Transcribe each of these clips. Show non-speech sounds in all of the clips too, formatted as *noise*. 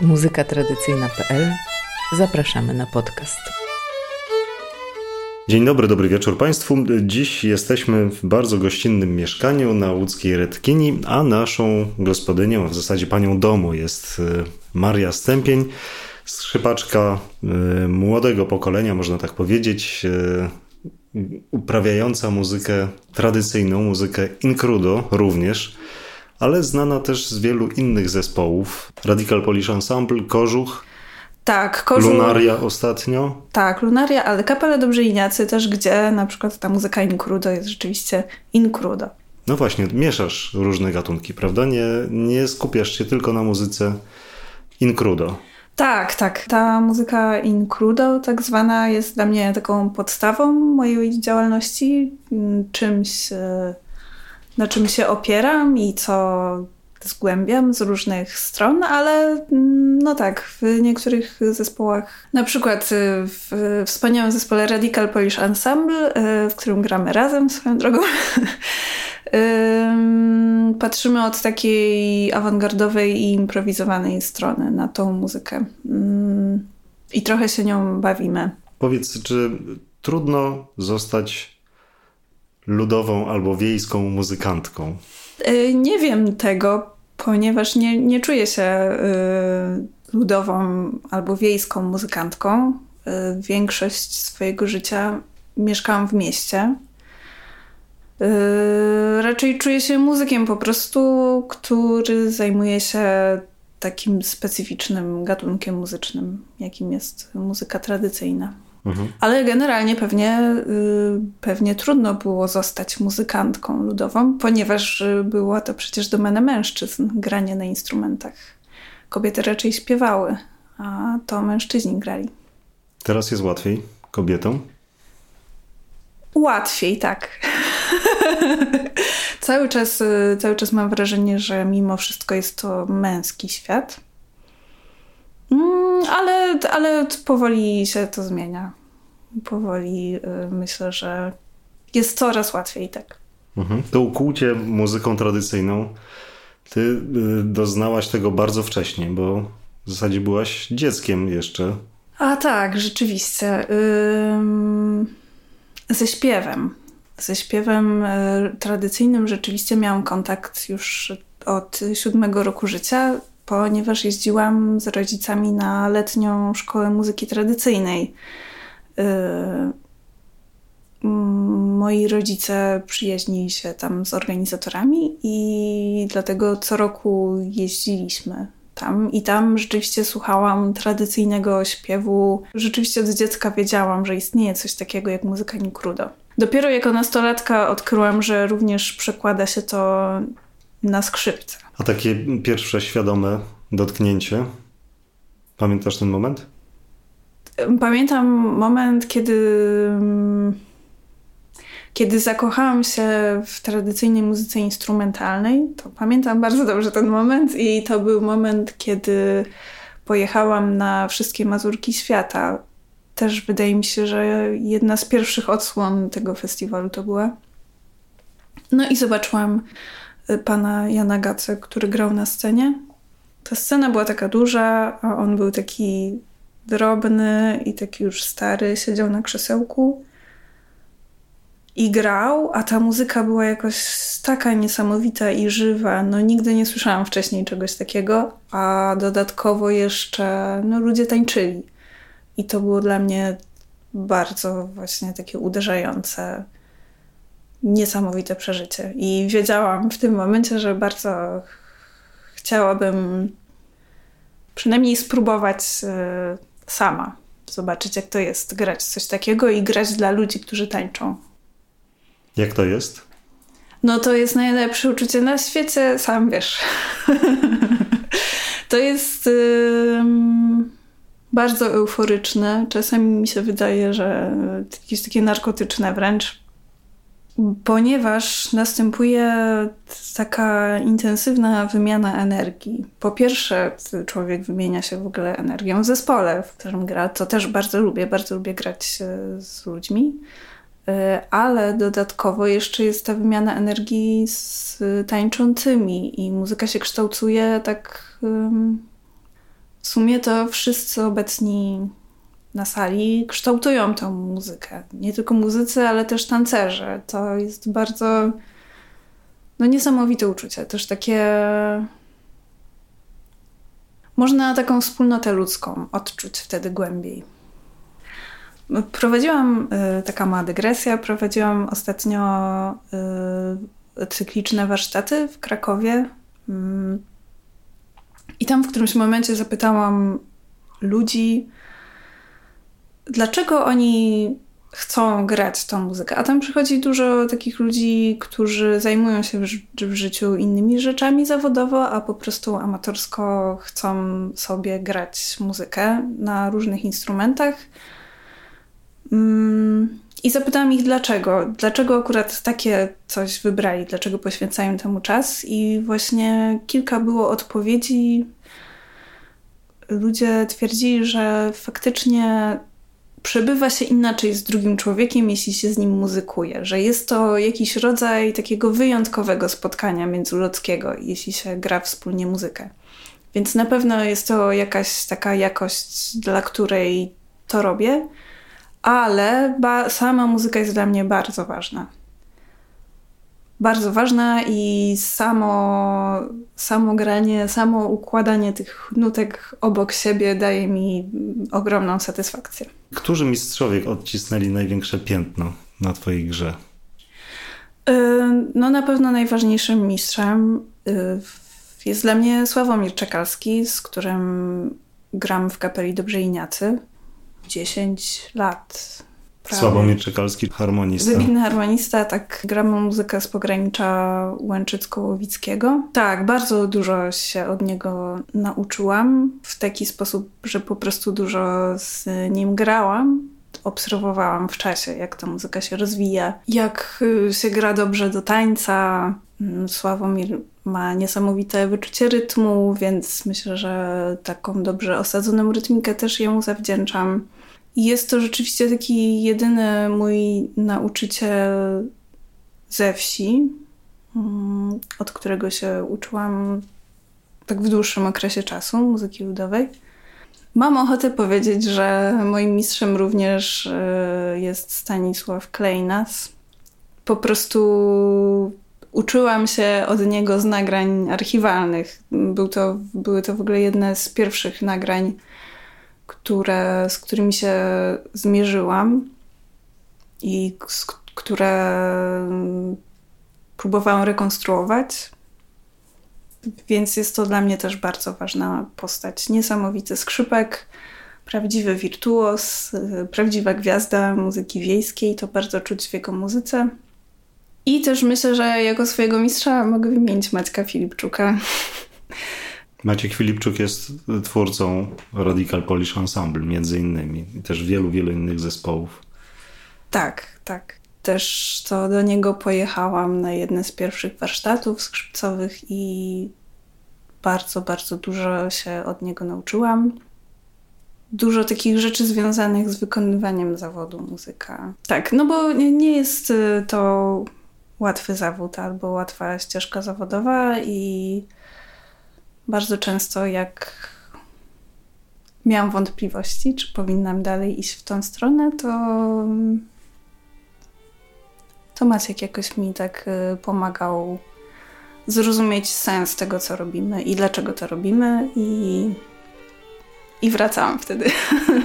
muzykatradycyjna.pl Zapraszamy na podcast. Dzień dobry, dobry wieczór Państwu. Dziś jesteśmy w bardzo gościnnym mieszkaniu na łódzkiej Redkini, a naszą gospodynią, a w zasadzie panią domu jest y, Maria Stępień, skrzypaczka y, młodego pokolenia, można tak powiedzieć, y, uprawiająca muzykę tradycyjną, muzykę incrudo również ale znana też z wielu innych zespołów. Radical Polish Ensemble, Kożuch, tak, Kożuch. Lunaria ostatnio. Tak, Lunaria, ale Kapela Dobrzyniacy też, gdzie na przykład ta muzyka incrudo jest rzeczywiście incrudo. No właśnie, mieszasz różne gatunki, prawda? Nie, nie skupiasz się tylko na muzyce incrudo. Tak, tak. Ta muzyka incrudo tak zwana jest dla mnie taką podstawą mojej działalności, czymś e, na czym się opieram i co zgłębiam z różnych stron, ale mm, no tak, w niektórych zespołach, na przykład y, w wspaniałym zespole Radical Polish Ensemble, y, w którym gramy razem swoją drogą, *laughs* patrzymy od takiej awangardowej i improwizowanej strony na tą muzykę. Mm, I trochę się nią bawimy. Powiedz, czy trudno zostać ludową albo wiejską muzykantką? E, nie wiem tego, ponieważ nie, nie czuję się y, ludową albo wiejską muzykantką. Y, większość swojego życia mieszkałam w mieście. Raczej czuję się muzykiem po prostu, który zajmuje się takim specyficznym gatunkiem muzycznym, jakim jest muzyka tradycyjna. Mhm. Ale generalnie pewnie, y, pewnie trudno było zostać muzykantką ludową, ponieważ y, było to przecież domena mężczyzn, granie na instrumentach. Kobiety raczej śpiewały, a to mężczyźni grali. Teraz jest łatwiej kobietom? Łatwiej, tak. *laughs* cały, czas, y, cały czas mam wrażenie, że mimo wszystko jest to męski świat. Mm, ale, ale powoli się to zmienia. Powoli y, myślę, że jest coraz łatwiej tak. Mhm. To ukłucie muzyką tradycyjną, ty y, doznałaś tego bardzo wcześnie, bo w zasadzie byłaś dzieckiem jeszcze. A tak, rzeczywiście. Ze śpiewem. Ze śpiewem y, tradycyjnym rzeczywiście miałam kontakt już od siódmego roku życia ponieważ jeździłam z rodzicami na letnią szkołę muzyki tradycyjnej. Yy, moi rodzice przyjaźnili się tam z organizatorami i dlatego co roku jeździliśmy tam i tam rzeczywiście słuchałam tradycyjnego śpiewu. Rzeczywiście od dziecka wiedziałam, że istnieje coś takiego jak muzyka Nikrudo. Dopiero jako nastolatka odkryłam, że również przekłada się to na skrzypce. A takie pierwsze świadome dotknięcie, pamiętasz ten moment? Pamiętam moment, kiedy, kiedy zakochałam się w tradycyjnej muzyce instrumentalnej. To pamiętam bardzo dobrze ten moment i to był moment, kiedy pojechałam na wszystkie Mazurki Świata. Też wydaje mi się, że jedna z pierwszych odsłon tego festiwalu to była. No i zobaczyłam pana Jana Gace, który grał na scenie. Ta scena była taka duża, a on był taki drobny i taki już stary, siedział na krzesełku i grał, a ta muzyka była jakoś taka niesamowita i żywa. No nigdy nie słyszałam wcześniej czegoś takiego, a dodatkowo jeszcze no, ludzie tańczyli. I to było dla mnie bardzo właśnie takie uderzające niesamowite przeżycie. I wiedziałam w tym momencie, że bardzo chciałabym przynajmniej spróbować e, sama. Zobaczyć, jak to jest grać coś takiego i grać dla ludzi, którzy tańczą. Jak to jest? No to jest najlepsze uczucie na świecie, sam wiesz. *laughs* to jest yy, bardzo euforyczne. Czasami mi się wydaje, że jakieś takie narkotyczne wręcz ponieważ następuje taka intensywna wymiana energii. Po pierwsze, człowiek wymienia się w ogóle energią w zespole, w którym gra. To też bardzo lubię, bardzo lubię grać z ludźmi. E, ale dodatkowo jeszcze jest ta wymiana energii z tańczącymi i muzyka się kształtuje tak w sumie to wszyscy obecni na sali kształtują tą muzykę. Nie tylko muzycy, ale też tancerze. To jest bardzo no niesamowite uczucie. Też takie można taką wspólnotę ludzką odczuć wtedy głębiej. Prowadziłam, y, taka mała dygresja, prowadziłam ostatnio y, cykliczne warsztaty w Krakowie. Mm. I tam w którymś momencie zapytałam ludzi, dlaczego oni chcą grać tą muzykę. A tam przychodzi dużo takich ludzi, którzy zajmują się w, życiu innymi rzeczami zawodowo, a po prostu amatorsko chcą sobie grać muzykę na różnych instrumentach. Mm, I zapytałam ich dlaczego. Dlaczego akurat takie coś wybrali, dlaczego poświęcają temu czas. I właśnie kilka było odpowiedzi. Ludzie twierdzili, że faktycznie przebywa się inaczej z drugim człowiekiem, jeśli się z nim muzykuje, że jest to jakiś rodzaj takiego wyjątkowego spotkania międzyludzkiego, jeśli się gra wspólnie muzykę. Więc na pewno jest to jakaś taka jakość, dla której to robię, ale sama muzyka jest dla mnie bardzo ważna bardzo ważna i samo, samo granie, samo układanie tych nutek obok siebie daje mi ogromną satysfakcję. Którzy mistrzowie odcisnęli największe piętno na Twojej grze? Y, no na pewno najważniejszym mistrzem y, jest dla mnie Sławomir Czekalski, z którym gram w kapeli Dobrze Iniacy. 10 lat Prawie. Sławomir Czekalski, harmonista. Wybitny harmonista, tak gramy muzykę z pogranicza Łęczycko-Łowickiego. Tak, bardzo dużo się od niego nauczyłam w taki sposób, że po prostu dużo z nim grałam. Obserwowałam w czasie, jak ta muzyka się rozwija, jak y, się gra dobrze do tańca. Mm, Sławomir ma niesamowite wyczucie rytmu, więc myślę, że taką dobrze osadzoną rytmikę też jemu zawdzięczam. Jest to rzeczywiście taki jedyny mój nauczyciel ze wsi, mm, od którego się uczyłam tak w dłuższym okresie czasu muzyki ludowej. Mam ochotę powiedzieć, że moim mistrzem również e, jest Stanisław Klejnas. Po prostu uczyłam się od niego z nagrań archiwalnych. Był to, były to w ogóle jedne z pierwszych nagrań które, z którymi się zmierzyłam i z, które próbowałam rekonstruować. Więc jest to dla mnie też bardzo ważna postać. Niesamowity skrzypek, prawdziwy wirtuos, prawdziwa gwiazda muzyki wiejskiej. To bardzo czuć w jego muzyce. I też myślę, że jako swojego mistrza mogę wymienić Maćka Filipczuka. *laughs* Maciek Filipczuk jest twórcą Radical Polish Ensemble, między innymi, i też wielu, wielu innych zespołów. Tak, tak. Też to do niego pojechałam na jedne z pierwszych warsztatów skrzypcowych i bardzo, bardzo dużo się od niego nauczyłam. Dużo takich rzeczy związanych z wykonywaniem zawodu muzyka. Tak, no bo nie jest y, to łatwy zawód albo łatwa ścieżka zawodowa i bardzo często, jak miałam wątpliwości, czy powinnam dalej iść w tą stronę, to, to Maciek jakoś mi tak y, pomagał zrozumieć sens tego, co robimy i dlaczego to robimy, i, i wracałam wtedy. *laughs*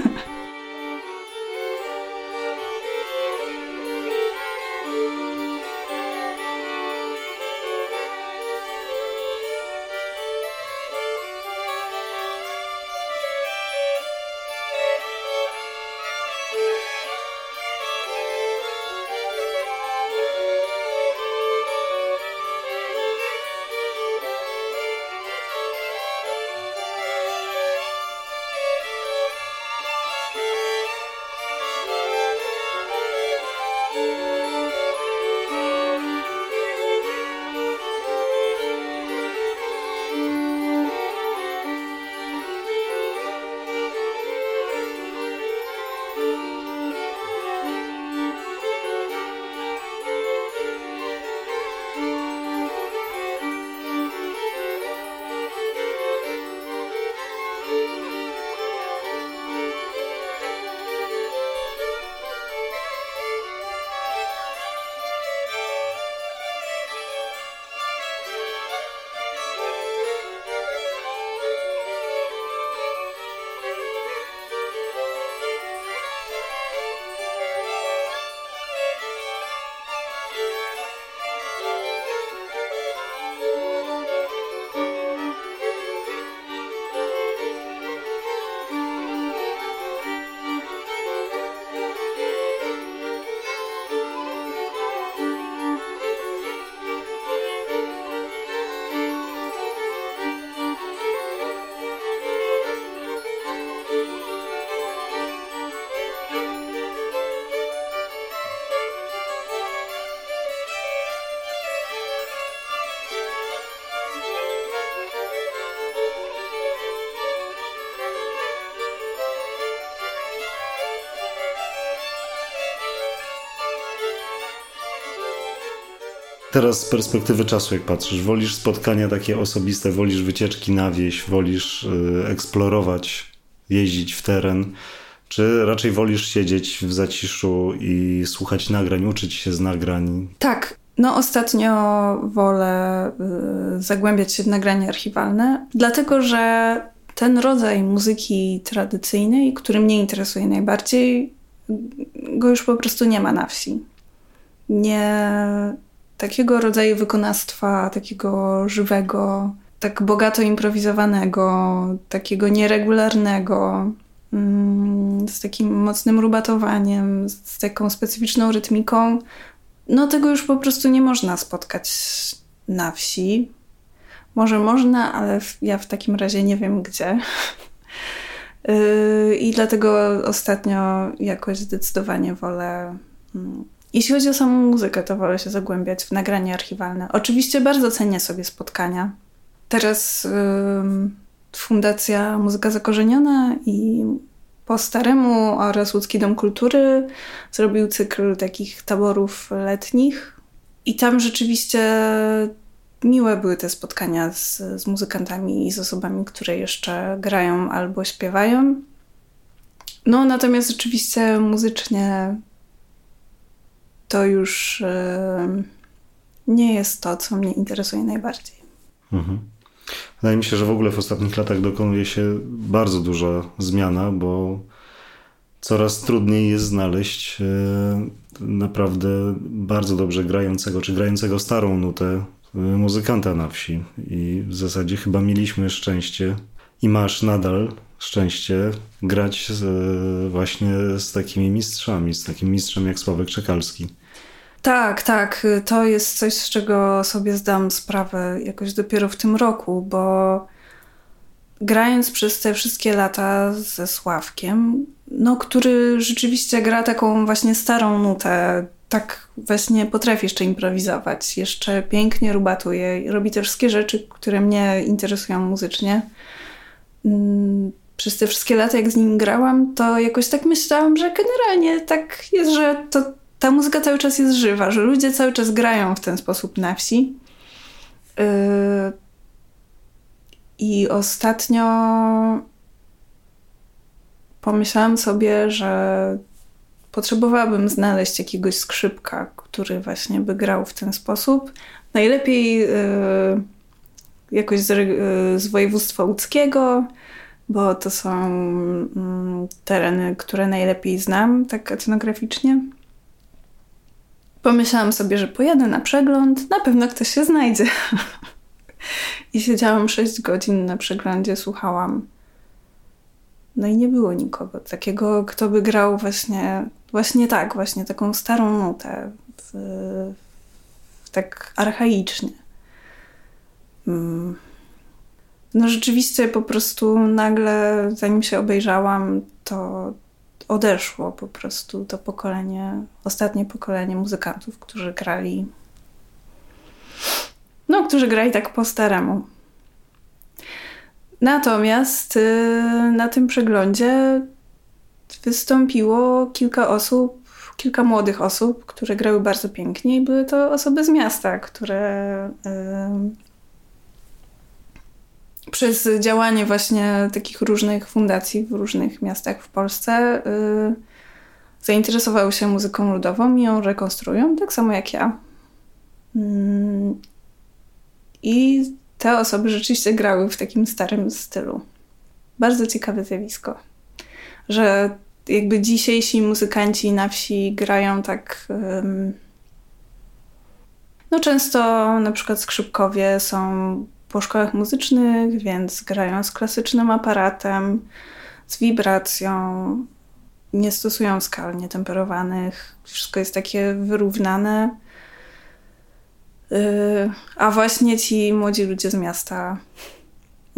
Teraz z perspektywy czasu, jak patrzysz, wolisz spotkania takie osobiste, wolisz wycieczki na wieś, wolisz y, eksplorować, jeździć w teren, czy raczej wolisz siedzieć w zaciszu i słuchać nagrań, uczyć się z nagrań? Tak. No, ostatnio wolę y, zagłębiać się w nagrania archiwalne, dlatego że ten rodzaj muzyki tradycyjnej, który mnie interesuje najbardziej, go już po prostu nie ma na wsi. Nie takiego rodzaju wykonawstwa, takiego żywego, tak bogato improwizowanego, takiego nieregularnego, mm, z takim mocnym rubatowaniem, z taką specyficzną rytmiką. No tego już po prostu nie można spotkać na wsi. Może można, ale ja w takim razie nie wiem gdzie. Yy, *laughs* I dlatego ostatnio jakoś zdecydowanie wolę. Jeśli chodzi o samą muzykę, to wolę się zagłębiać w nagrania archiwalne. Oczywiście bardzo cenię sobie spotkania. Teraz yy, Fundacja Muzyka Zakorzeniona i po staremu oraz Łódzki Dom Kultury zrobił cykl takich taborów letnich. I tam rzeczywiście miłe były te spotkania z, z muzykantami i z osobami, które jeszcze grają albo śpiewają. No, natomiast rzeczywiście muzycznie to już nie jest to, co mnie interesuje najbardziej. Mhm. Wydaje mi się, że w ogóle w ostatnich latach dokonuje się bardzo duża zmiana, bo coraz trudniej jest znaleźć e, naprawdę bardzo dobrze grającego, czy grającego starą nutę e, muzykanta na wsi. I w zasadzie chyba mieliśmy szczęście i masz nadal szczęście grać z, e, właśnie z takimi mistrzami, z takim mistrzem jak Sławek Czekalski. Tak, tak. To jest coś, z czego sobie zdam sprawę jakoś dopiero w tym roku, bo grając przez te wszystkie lata ze Sławkiem, no, który rzeczywiście gra taką właśnie starą nutę, tak właśnie potrafi jeszcze improwizować, jeszcze pięknie rubatuje, robi te wszystkie rzeczy, które mnie interesują muzycznie. Mm, przez te wszystkie lata, jak z nim grałam, to jakoś tak myślałam, że generalnie tak jest, że to ta muzyka cały czas jest żywa, że ludzie cały czas grają w ten sposób na wsi. Yy, I ostatnio pomyślałam sobie, że potrzebowałabym znaleźć jakiegoś skrzypka, który właśnie by grał w ten sposób. Najlepiej yy, jakoś z, yy, z województwa łódzkiego, bo to są yy, tereny, które najlepiej znam, tak etnograficznie. Pomyślałam sobie, że pojadę na przegląd, na pewno ktoś się znajdzie. I siedziałam 6 godzin na przeglądzie, słuchałam. No i nie było nikogo takiego, kto by grał właśnie, właśnie tak, właśnie taką starą nutę, w, w tak archaicznie. Mm. No rzeczywiście po prostu nagle, zanim się obejrzałam, to, odeszło po prostu to pokolenie, ostatnie pokolenie muzykantów, którzy grali, no, którzy grali tak po staremu. Natomiast y, na tym przeglądzie wystąpiło kilka osób, kilka młodych osób, które grały bardzo pięknie i były to osoby z miasta, które y, przez działanie właśnie takich różnych fundacji w różnych miastach w Polsce yy, zainteresowały się muzyką ludową i ją rekonstruują, tak samo jak ja. Yy, I te osoby rzeczywiście grały w takim starym stylu. Bardzo ciekawe zjawisko, że jakby dzisiejsi muzykanci na wsi grają tak. No często na przykład skrzypkowie są po szkołach muzycznych, więc grają z klasycznym aparatem, z wibracją, nie stosują skal nietemperowanych, wszystko jest takie wyrównane. Yy, a właśnie ci młodzi ludzie z miasta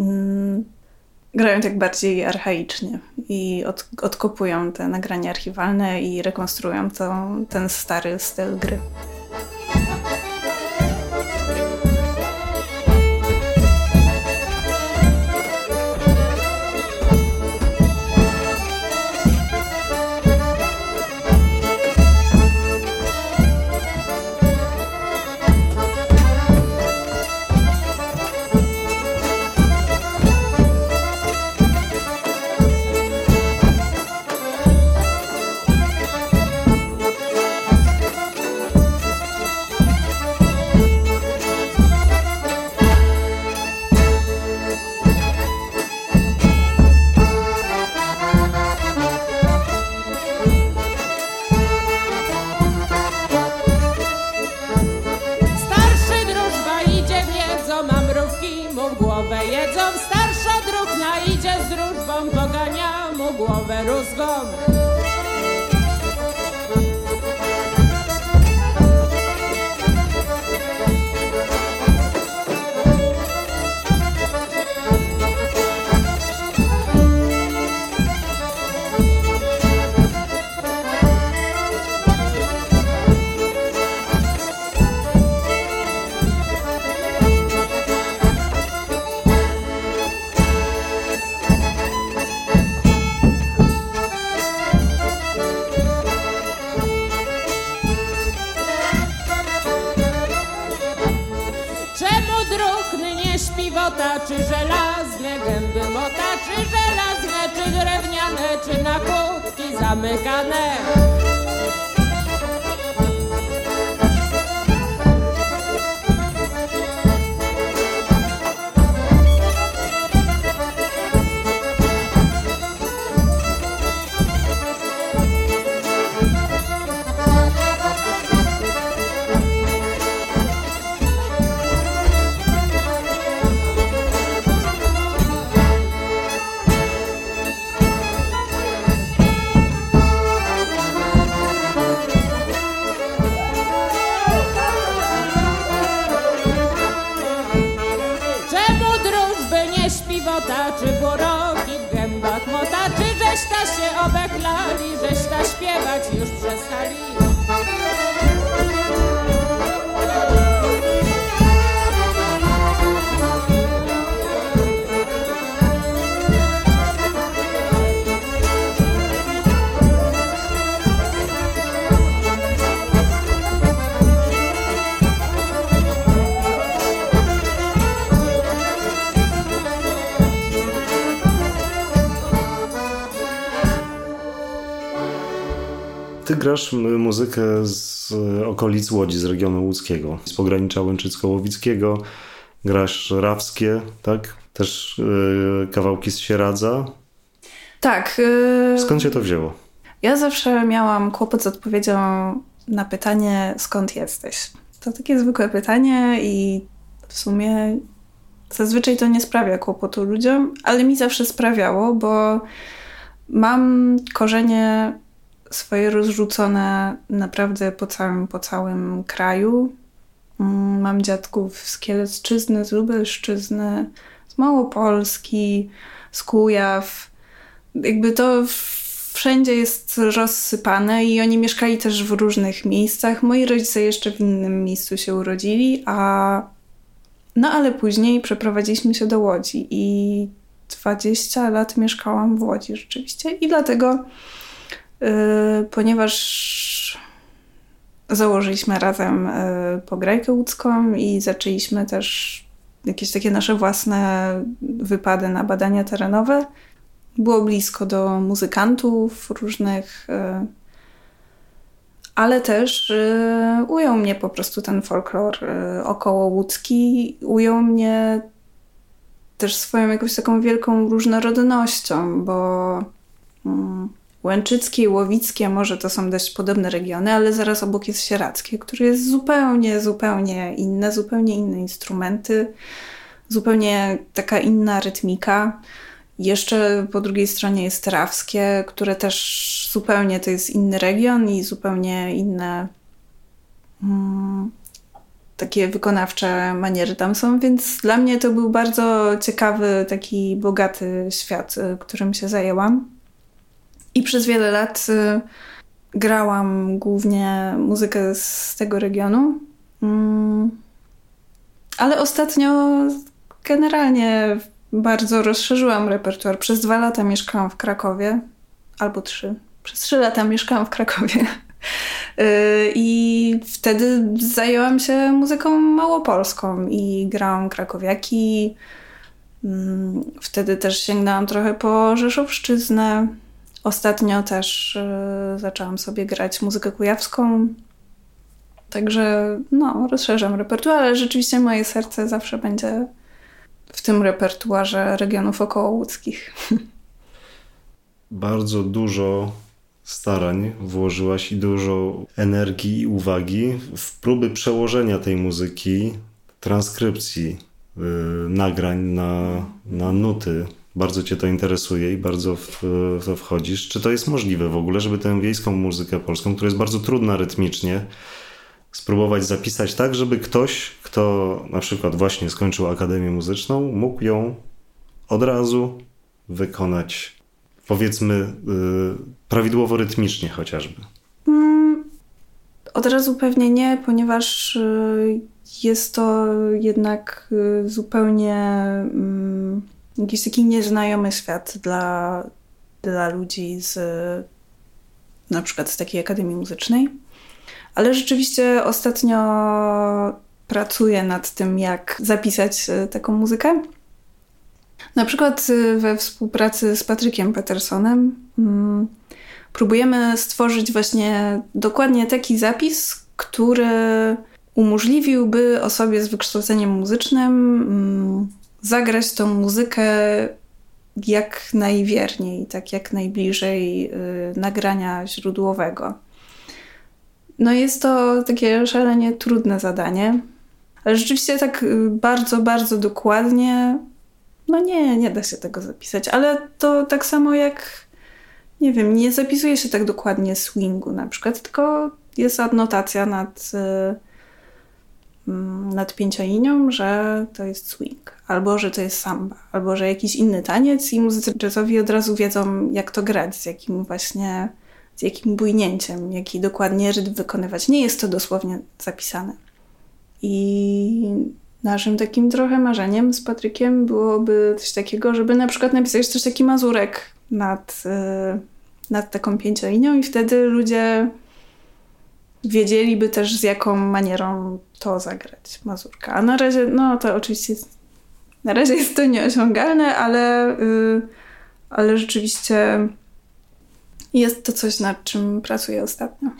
yy, grają tak bardziej archaicznie i od, odkopują te nagrania archiwalne i rekonstruują to, ten stary styl gry. Erozgan. Zamykane. Grasz muzykę z okolic Łodzi, z regionu łódzkiego, z pogranicza Łęczycko-Łowickiego. Grasz rawskie, tak? Też yy, kawałki z Sieradza. Tak. Yy... Skąd się to wzięło? Ja zawsze miałam kłopot z odpowiedzią na pytanie, skąd jesteś? To takie zwykłe pytanie i w sumie zazwyczaj to nie sprawia kłopotu ludziom, ale mi zawsze sprawiało, bo mam korzenie swoje rozrzucone naprawdę po całym, po całym kraju. Mm, mam dziadków z Kielecczyzny, z Lubelszczyzny, z Małopolski, z Kujaw. Jakby to wszędzie jest rozsypane i oni mieszkali też w różnych miejscach. Moi rodzice jeszcze w innym miejscu się urodzili, a no ale później przeprowadziliśmy się do Łodzi i 20 lat mieszkałam w Łodzi rzeczywiście i dlatego ponieważ założyliśmy razem y, pograjkę łódzką i zaczęliśmy też jakieś takie nasze własne wypady na badania terenowe. Było blisko do muzykantów różnych, y, ale też ujął mnie po prostu ten folklor około łódzki. Ujął mnie też swoją jakąś taką wielką różnorodnością, bo Łęczyckie, Łowickie, może to są dość podobne regiony, ale zaraz obok jest Sieradzkie, które jest zupełnie, zupełnie inne, zupełnie inne instrumenty, zupełnie taka inna rytmika. Jeszcze po drugiej stronie jest Trawskie, które też zupełnie to jest inny region i zupełnie inne mm, takie wykonawcze maniery tam są, więc dla mnie to był bardzo ciekawy, taki bogaty świat, y, którym się zajęłam. I przez wiele lat y, grałam głównie muzykę z tego regionu. Mm. Ale ostatnio generalnie bardzo rozszerzyłam repertuar. Przez dwa lata mieszkałam w Krakowie, albo trzy. Przez trzy lata mieszkałam w Krakowie. *laughs* Y, I wtedy zajęłam się muzyką małopolską i grałam krakowiaki. Mm, wtedy też sięgnęłam trochę po Rzeszowszczyznę. Ostatnio też y, zaczęłam sobie grać muzykę kujawską. Także no, rozszerzam repertuar, ale rzeczywiście moje serce zawsze będzie w tym repertuarze regionów okołołódzkich. *laughs* Bardzo dużo starań włożyłaś i dużo energii i uwagi w próby przełożenia tej muzyki, transkrypcji nagrań na, na nuty. Bardzo cię to interesuje i bardzo w, w to wchodzisz. Czy to jest możliwe w ogóle, żeby tę wiejską muzykę polską, która jest bardzo trudna rytmicznie, spróbować zapisać tak, żeby ktoś, kto na przykład właśnie skończył Akademię Muzyczną, mógł ją od razu wykonać, powiedzmy, yy, prawidłowo rytmicznie chociażby? Mm, od razu pewnie nie, ponieważ y, jest to jednak y, zupełnie mm, jakiś taki nieznajomy świat dla, dla ludzi z na przykład z takiej Akademii Muzycznej. Ale rzeczywiście ostatnio pracuję nad tym, jak zapisać y, taką muzykę. Na przykład we współpracy z Patrykiem Petersonem mm, próbujemy stworzyć właśnie dokładnie taki zapis, który umożliwiłby osobie z wykształceniem muzycznym mm, zagrać tą muzykę jak najwierniej, tak jak najbliżej y, nagrania źródłowego. No jest to takie szalenie trudne zadanie, ale rzeczywiście tak y, bardzo, bardzo dokładnie, no nie, nie da się tego zapisać, ale to tak samo jak, nie wiem, nie zapisuje się tak dokładnie swingu na przykład, tylko jest adnotacja nad y, nad pięciolinią, że to jest swing, albo że to jest samba, albo że jakiś inny taniec i muzycy jazzowi od razu wiedzą, jak to grać, z jakim właśnie, z jakim bujnięciem, jaki dokładnie rytm wykonywać. Nie jest to dosłownie zapisane. I naszym takim trochę marzeniem z Patrykiem byłoby coś takiego, żeby na przykład napisać też taki mazurek nad, y, nad taką pięciolinią i wtedy ludzie wiedzieliby też z jaką manierą to zagrać mazurka. A na razie, no to oczywiście jest, na razie jest to nieosiągalne, ale, yy, ale rzeczywiście jest to coś, nad czym pracuję ostatnio.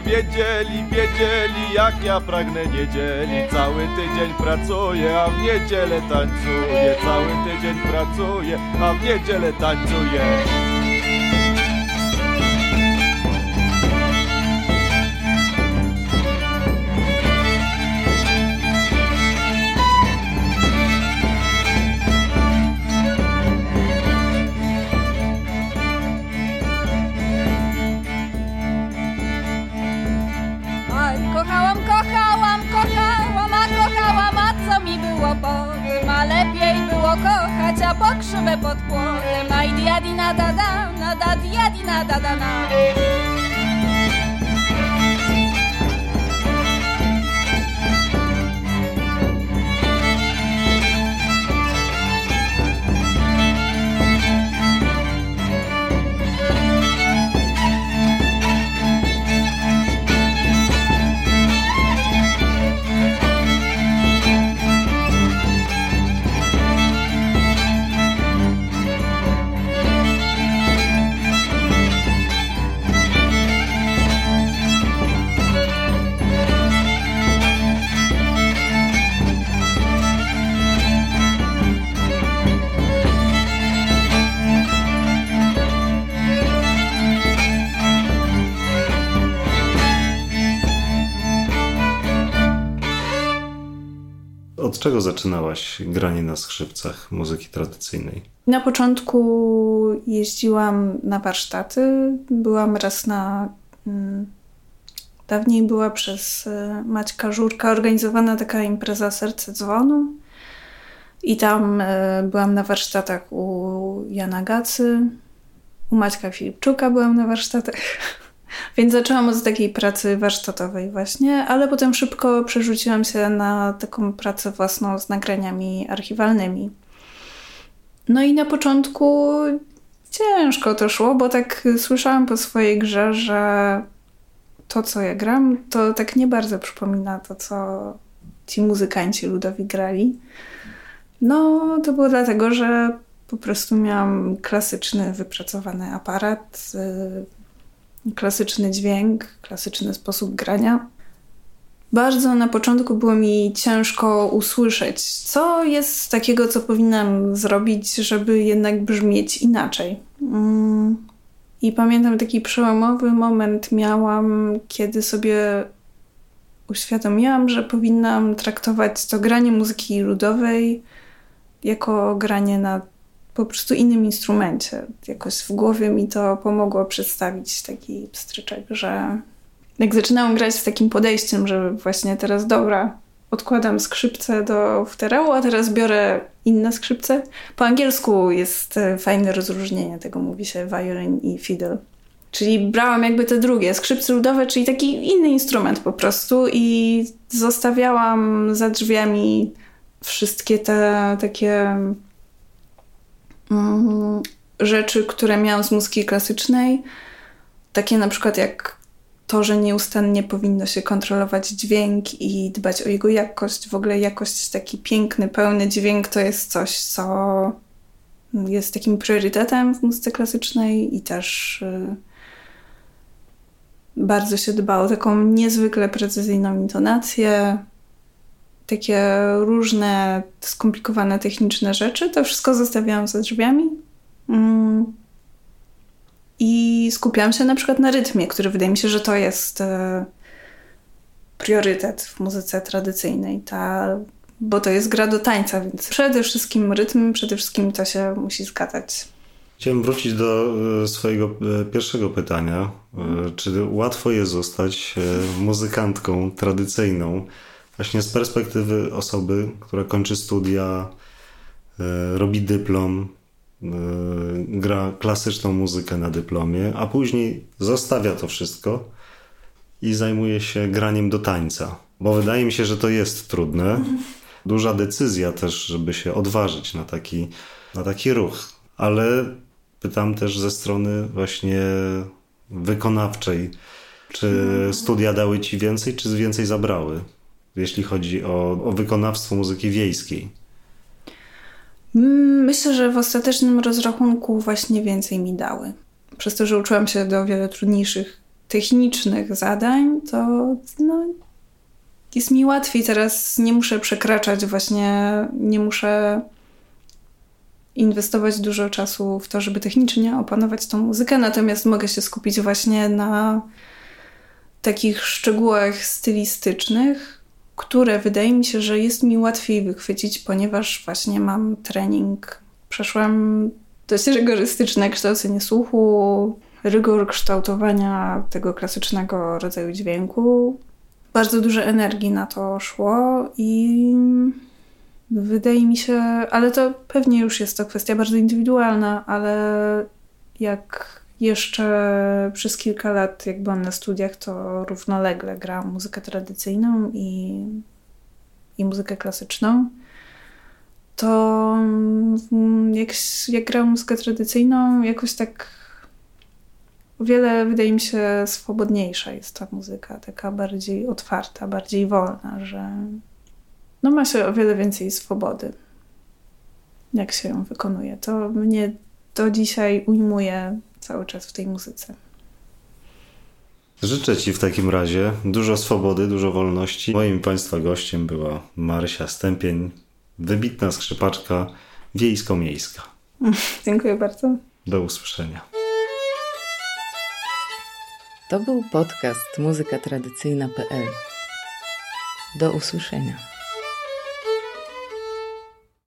Wiedzieli, wiedzieli jak ja pragnę niedzieli. Cały tydzień pracuję, a w niedzielę tańcuję. Cały tydzień pracuję, a w niedzielę tańcuję da, na da diadina czego zaczynałaś granie na skrzypcach muzyki tradycyjnej? Na początku jeździłam na warsztaty. Byłam raz na. Mm, dawniej była przez e, Maćka Żurka organizowana taka impreza Serce Dzwonu. I tam e, byłam na warsztatach u Jana Gacy, u Maćka Filipczuka byłam na warsztatach. *laughs* Więc zaczęłam od takiej pracy warsztatowej właśnie, ale potem szybko przerzuciłam się na taką pracę własną z nagraniami archiwalnymi. No i na początku ciężko to szło, bo tak słyszałam po swojej grze, że to, co ja gram, to tak nie bardzo przypomina to, co ci muzykanci ludowi grali. No, to było dlatego, że po prostu miałam klasyczny, wypracowany aparat, yy, klasyczny dźwięk, klasyczny sposób grania. Bardzo na początku było mi ciężko usłyszeć, co jest takiego, co powinnam zrobić, żeby jednak brzmieć inaczej. Mm. I pamiętam taki przełomowy moment miałam, kiedy sobie uświadomiłam, że powinnam traktować to granie muzyki ludowej jako granie na po prostu innym instrumencie. Jakoś w głowie mi to pomogło przedstawić taki pstryczek, że jak zaczynałam grać z takim podejściem, że właśnie teraz dobra, odkładam skrzypce do futerału, a teraz biorę inne skrzypce. Po angielsku jest e, fajne rozróżnienie tego, mówi się violin i fiddle. Czyli brałam jakby te drugie, skrzypce ludowe, czyli taki inny instrument po prostu i zostawiałam za drzwiami wszystkie te takie rzeczy, które miałam z muzyki klasycznej. Takie na przykład jak to, że nieustannie powinno się kontrolować dźwięk i dbać o jego jakość. W ogóle jakość, taki piękny, pełny dźwięk to jest coś, co jest takim priorytetem w muzyce klasycznej i też y, bardzo się dba o taką niezwykle precyzyjną intonację, takie różne skomplikowane techniczne rzeczy. To wszystko zostawiałam za drzwiami. Mm. I skupiałam się na przykład na rytmie, który wydaje mi się, że to jest e, priorytet w muzyce tradycyjnej, ta, bo to jest gra do tańca, więc przede wszystkim rytm, przede wszystkim to się musi zgadzać. Chciałem wrócić do e, swojego e, pierwszego pytania. Czy łatwo jest zostać muzykantką tradycyjną, właśnie z perspektywy osoby, która kończy studia, robi dyplom, gra klasyczną muzykę na dyplomie, a później zostawia to wszystko i zajmuje się graniem do tańca. Bo wydaje mi się, że to jest trudne. Duża decyzja też, żeby się odważyć na taki, na taki ruch. Ale pytam też ze strony właśnie wykonawczej, czy studia dały ci więcej, czy więcej zabrały, jeśli chodzi o, o wykonawstwo muzyki wiejskiej? Myślę, że w ostatecznym rozrachunku właśnie więcej mi dały. Przez to, że uczyłam się do wiele trudniejszych technicznych zadań, to no, jest mi łatwiej teraz. Nie muszę przekraczać, właśnie nie muszę inwestować dużo czasu w to, żeby technicznie opanować tą muzykę, natomiast mogę się skupić właśnie na takich szczegółach stylistycznych, które wydaje mi się, że jest mi łatwiej wychwycić, ponieważ właśnie mam trening. Przeszłam dość rygorystyczne kształcenie słuchu, rygor kształtowania tego klasycznego rodzaju dźwięku. Bardzo dużo energii na to szło i wydaje mi się, ale to pewnie już jest to kwestia bardzo indywidualna, ale jak jeszcze przez kilka lat, jak byłam na studiach, to równolegle grałam muzykę tradycyjną i, i muzykę klasyczną. To jak, jak grałam muzykę tradycyjną, jakoś tak o wiele, wydaje mi się, swobodniejsza jest ta muzyka, taka bardziej otwarta, bardziej wolna, że no ma się o wiele więcej swobody, jak się ją wykonuje. To mnie do dzisiaj ujmuje cały czas w tej muzyce. Życzę Ci w takim razie dużo swobody, dużo wolności. Moim Państwa gościem była Marysia Stępień, wybitna skrzypaczka wiejsko-miejska. *laughs* Dziękuję bardzo. Do usłyszenia. To był podcast muzykatradycyjna.pl. Do usłyszenia.